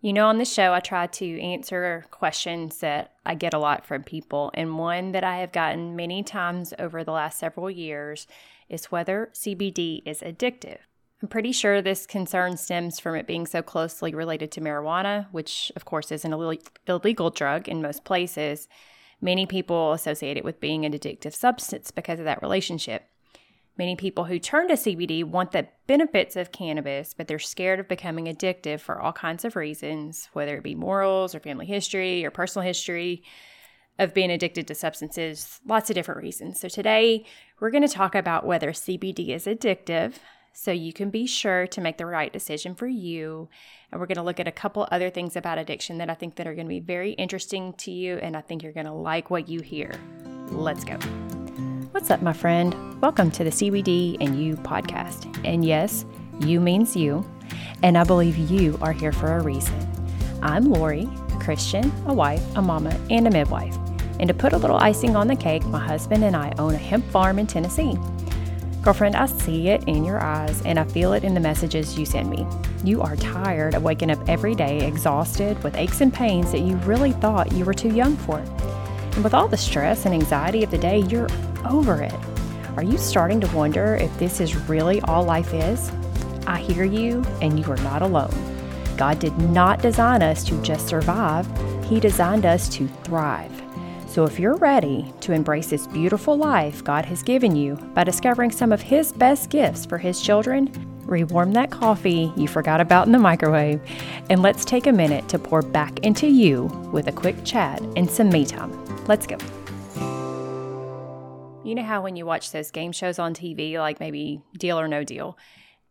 You know, on the show, I try to answer questions that I get a lot from people. And one that I have gotten many times over the last several years is whether CBD is addictive. I'm pretty sure this concern stems from it being so closely related to marijuana, which, of course, is an illegal drug in most places. Many people associate it with being an addictive substance because of that relationship. Many people who turn to CBD want the benefits of cannabis, but they're scared of becoming addictive for all kinds of reasons, whether it be morals or family history or personal history of being addicted to substances, lots of different reasons. So today, we're going to talk about whether CBD is addictive so you can be sure to make the right decision for you. And we're going to look at a couple other things about addiction that I think that are going to be very interesting to you and I think you're going to like what you hear. Let's go. What's up, my friend? Welcome to the CBD and You podcast. And yes, you means you. And I believe you are here for a reason. I'm Lori, a Christian, a wife, a mama, and a midwife. And to put a little icing on the cake, my husband and I own a hemp farm in Tennessee. Girlfriend, I see it in your eyes and I feel it in the messages you send me. You are tired of waking up every day exhausted with aches and pains that you really thought you were too young for. And with all the stress and anxiety of the day, you're over it. Are you starting to wonder if this is really all life is? I hear you, and you are not alone. God did not design us to just survive, He designed us to thrive. So if you're ready to embrace this beautiful life God has given you by discovering some of His best gifts for His children, rewarm that coffee you forgot about in the microwave, and let's take a minute to pour back into you with a quick chat and some me time. Let's go. You know how when you watch those game shows on TV, like maybe Deal or No Deal,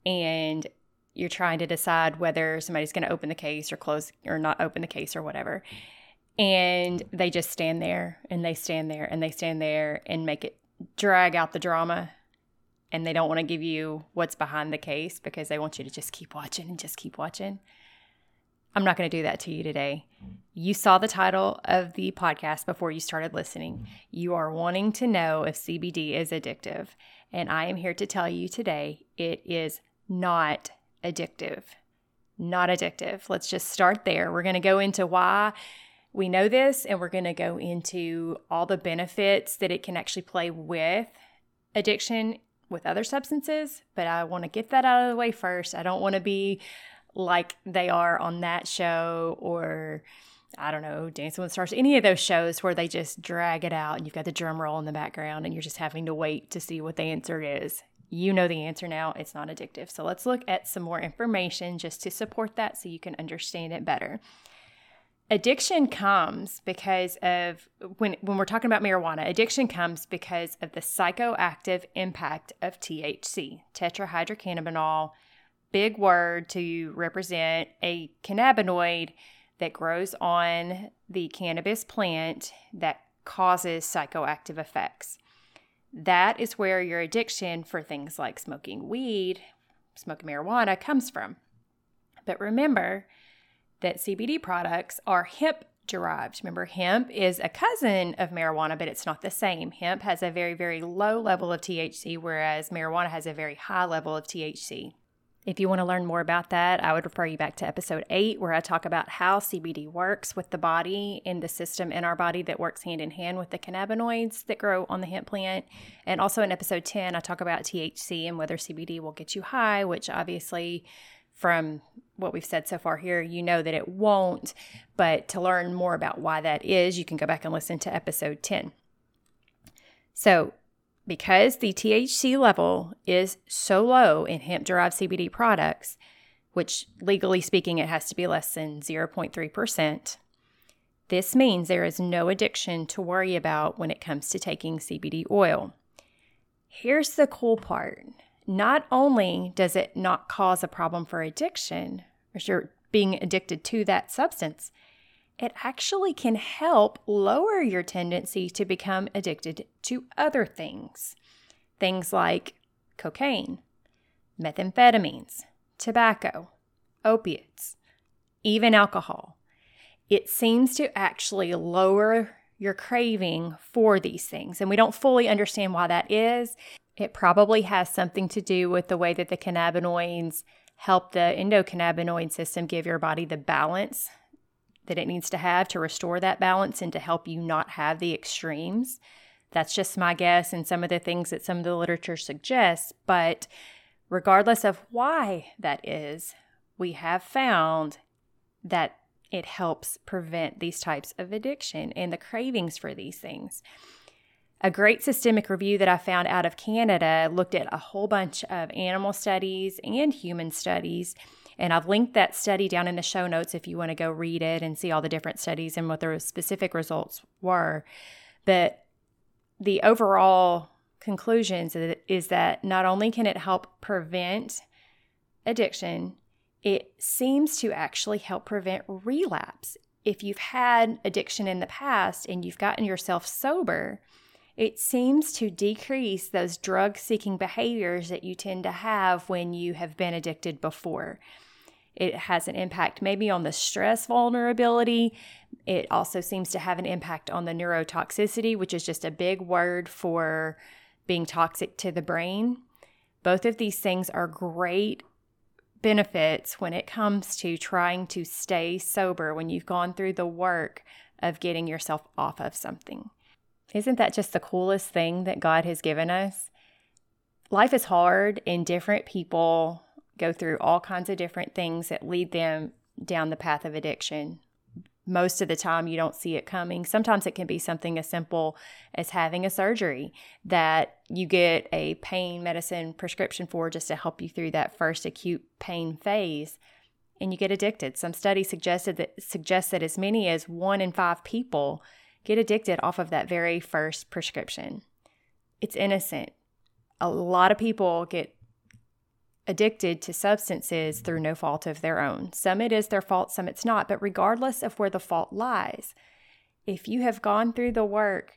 and you're trying to decide whether somebody's going to open the case or close or not open the case or whatever. And they just stand there and they stand there and they stand there and make it drag out the drama. And they don't want to give you what's behind the case because they want you to just keep watching and just keep watching. I'm not going to do that to you today. You saw the title of the podcast before you started listening. You are wanting to know if CBD is addictive. And I am here to tell you today it is not addictive. Not addictive. Let's just start there. We're going to go into why we know this and we're going to go into all the benefits that it can actually play with addiction with other substances. But I want to get that out of the way first. I don't want to be like they are on that show or I don't know, Dancing with Stars, any of those shows where they just drag it out and you've got the drum roll in the background and you're just having to wait to see what the answer is. You know the answer now, it's not addictive. So let's look at some more information just to support that so you can understand it better. Addiction comes because of when when we're talking about marijuana, addiction comes because of the psychoactive impact of THC, tetrahydrocannabinol big word to represent a cannabinoid that grows on the cannabis plant that causes psychoactive effects. That is where your addiction for things like smoking weed, smoking marijuana comes from. But remember that CBD products are hemp derived. Remember, hemp is a cousin of marijuana, but it's not the same. Hemp has a very, very low level of THC, whereas marijuana has a very high level of THC. If you want to learn more about that, I would refer you back to episode eight, where I talk about how CBD works with the body and the system in our body that works hand in hand with the cannabinoids that grow on the hemp plant. And also in episode 10, I talk about THC and whether CBD will get you high, which obviously, from what we've said so far here, you know that it won't. But to learn more about why that is, you can go back and listen to episode 10. So, because the THC level is so low in hemp derived CBD products, which legally speaking it has to be less than 0.3%, this means there is no addiction to worry about when it comes to taking CBD oil. Here's the cool part not only does it not cause a problem for addiction, or you're being addicted to that substance, it actually can help lower your tendency to become addicted to other things. Things like cocaine, methamphetamines, tobacco, opiates, even alcohol. It seems to actually lower your craving for these things. And we don't fully understand why that is. It probably has something to do with the way that the cannabinoids help the endocannabinoid system give your body the balance that it needs to have to restore that balance and to help you not have the extremes. That's just my guess and some of the things that some of the literature suggests. But regardless of why that is, we have found that it helps prevent these types of addiction and the cravings for these things. A great systemic review that I found out of Canada looked at a whole bunch of animal studies and human studies. And I've linked that study down in the show notes if you want to go read it and see all the different studies and what their specific results were. But the overall conclusions is that not only can it help prevent addiction, it seems to actually help prevent relapse. If you've had addiction in the past and you've gotten yourself sober, it seems to decrease those drug seeking behaviors that you tend to have when you have been addicted before. It has an impact maybe on the stress vulnerability. It also seems to have an impact on the neurotoxicity, which is just a big word for being toxic to the brain. Both of these things are great benefits when it comes to trying to stay sober when you've gone through the work of getting yourself off of something. Isn't that just the coolest thing that God has given us? Life is hard, and different people go through all kinds of different things that lead them down the path of addiction. Most of the time, you don't see it coming. Sometimes it can be something as simple as having a surgery that you get a pain medicine prescription for just to help you through that first acute pain phase and you get addicted. Some studies suggested that suggest that as many as 1 in 5 people get addicted off of that very first prescription. It's innocent. A lot of people get addicted to substances through no fault of their own. Some it is their fault, some it's not. But regardless of where the fault lies, if you have gone through the work,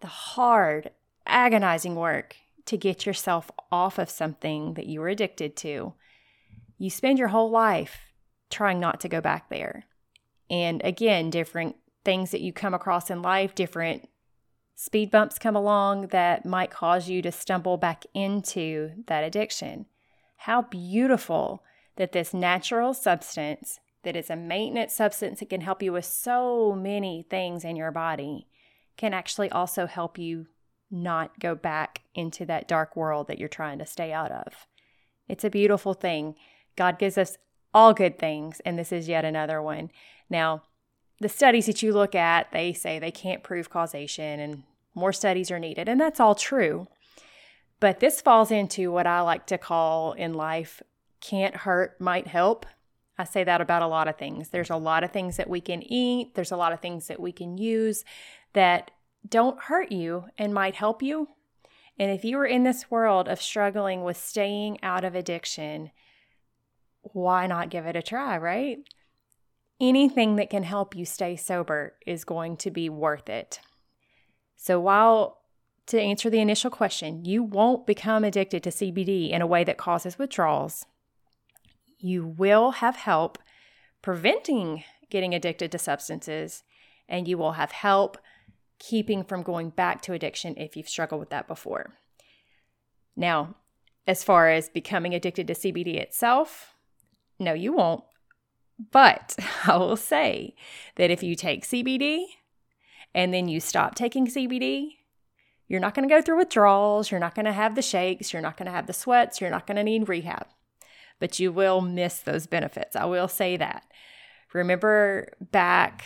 the hard, agonizing work to get yourself off of something that you were addicted to, you spend your whole life trying not to go back there. And again, different things that you come across in life, different speed bumps come along that might cause you to stumble back into that addiction. How beautiful that this natural substance, that is a maintenance substance that can help you with so many things in your body, can actually also help you not go back into that dark world that you're trying to stay out of. It's a beautiful thing. God gives us all good things, and this is yet another one. Now, the studies that you look at, they say they can't prove causation and more studies are needed. And that's all true. But this falls into what I like to call in life can't hurt, might help. I say that about a lot of things. There's a lot of things that we can eat, there's a lot of things that we can use that don't hurt you and might help you. And if you are in this world of struggling with staying out of addiction, why not give it a try, right? anything that can help you stay sober is going to be worth it. So, while to answer the initial question, you won't become addicted to CBD in a way that causes withdrawals, you will have help preventing getting addicted to substances, and you will have help keeping from going back to addiction if you've struggled with that before. Now, as far as becoming addicted to CBD itself, no, you won't. But I will say that if you take CBD and then you stop taking CBD, you're not going to go through withdrawals. You're not going to have the shakes. You're not going to have the sweats. You're not going to need rehab, but you will miss those benefits. I will say that. Remember back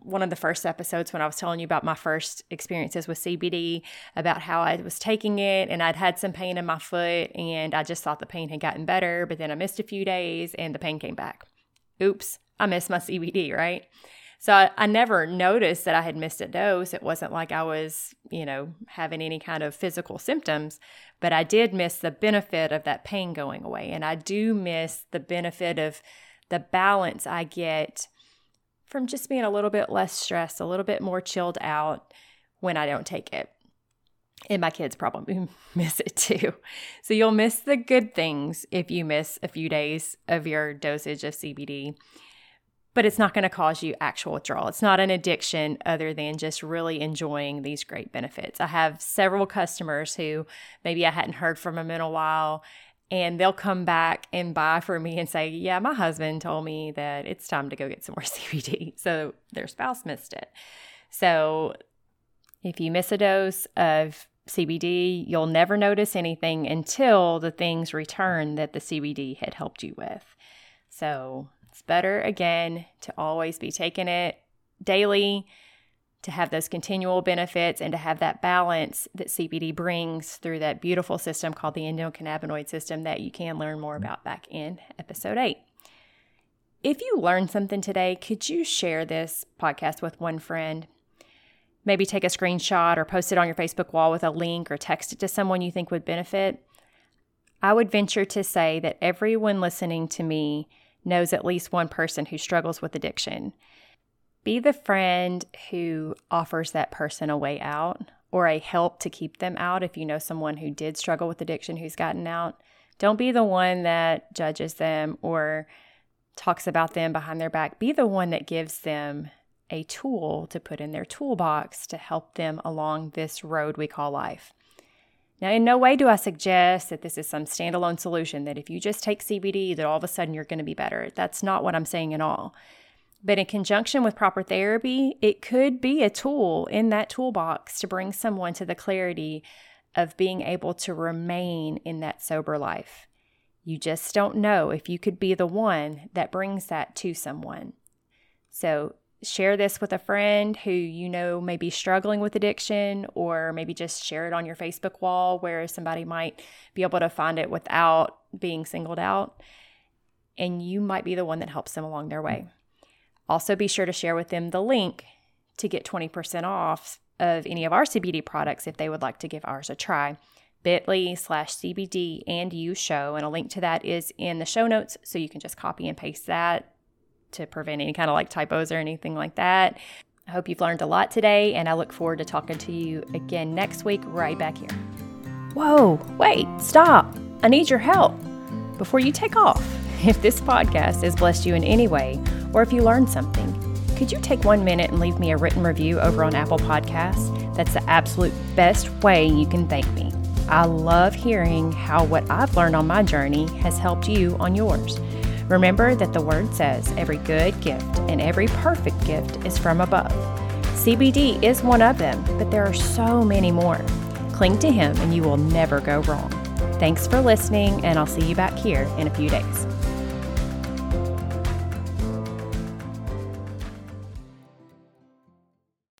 one of the first episodes when I was telling you about my first experiences with CBD, about how I was taking it and I'd had some pain in my foot and I just thought the pain had gotten better, but then I missed a few days and the pain came back oops, I missed my CBD, right? So I, I, never noticed that I had missed a dose. It wasn't like I was, you know, having any kind of physical symptoms, but I did miss the benefit of that pain going away. And I do miss the benefit of the balance I get from just being a little bit less stressed, a little bit more chilled out when I don't take it. And my kids probably miss it too. So you'll miss the good things if you miss a few days of your dosage of CBD, but it's not going to cause you actual withdrawal. It's not an addiction other than just really enjoying these great benefits. I have several customers who maybe I hadn't heard from them in a while and they'll come back and buy for me and say, Yeah, my husband told me that it's time to go get some more CBD. So their spouse missed it. So if you miss a dose of CBD, you'll never notice anything until the things return that the CBD had helped you with. So it's better, again, to always be taking it daily, to have those continual benefits, and to have that balance that CBD brings through that beautiful system called the endocannabinoid system that you can learn more mm-hmm. about back in episode 8. If you learned something today, could you share this podcast with one friend? maybe take a screenshot or post it on your Facebook wall with a link or text it to someone you think would benefit. I would venture to say that everyone listening to me knows at least one person who struggles with addiction. Be the friend who offers that person a way out or a help to keep them out if you know someone who did struggle with addiction who's gotten out. Don't be the one that judges them or talks about them behind their back. Be the one that gives them a tool to put in their toolbox to help them along this road we call life. Now, in no way do I suggest that this is some standalone solution that if you just take CBD, that all of a sudden you're going to be better. That's not what I'm saying at all. But in conjunction with proper therapy, it could be a tool in that toolbox to bring someone to the clarity of being able to remain in that sober life. You just don't know if you could be the one that brings that to someone. So share this with a friend who you know may be struggling with addiction, or maybe just share it on your Facebook wall where somebody might be able to find it without being singled out. And you might be the one that helps them along their way. Also, be sure to share with them the link to get 20% off of any of our CBD products if they would like to give ours a try. bit.ly slash CBD and you show. And a link to that is in the show notes. So you can just copy and paste that to prevent any kind of like typos or anything like that. I hope you've learned a lot today, and I look forward to talking to you again next week, right back here. Whoa, wait, stop. I need your help. Before you take off, if this podcast has blessed you in any way, or if you learned something, could you take one minute and leave me a written review over on Apple Podcasts? That's the absolute best way you can thank me. I love hearing how what I've learned on my journey has helped you on yours. Remember that the Word says every good gift and every perfect gift is from above. CBD is one of them, but there are so many more. Cling to Him and you will never go wrong. Thanks for listening, and I'll see you back here in a few days.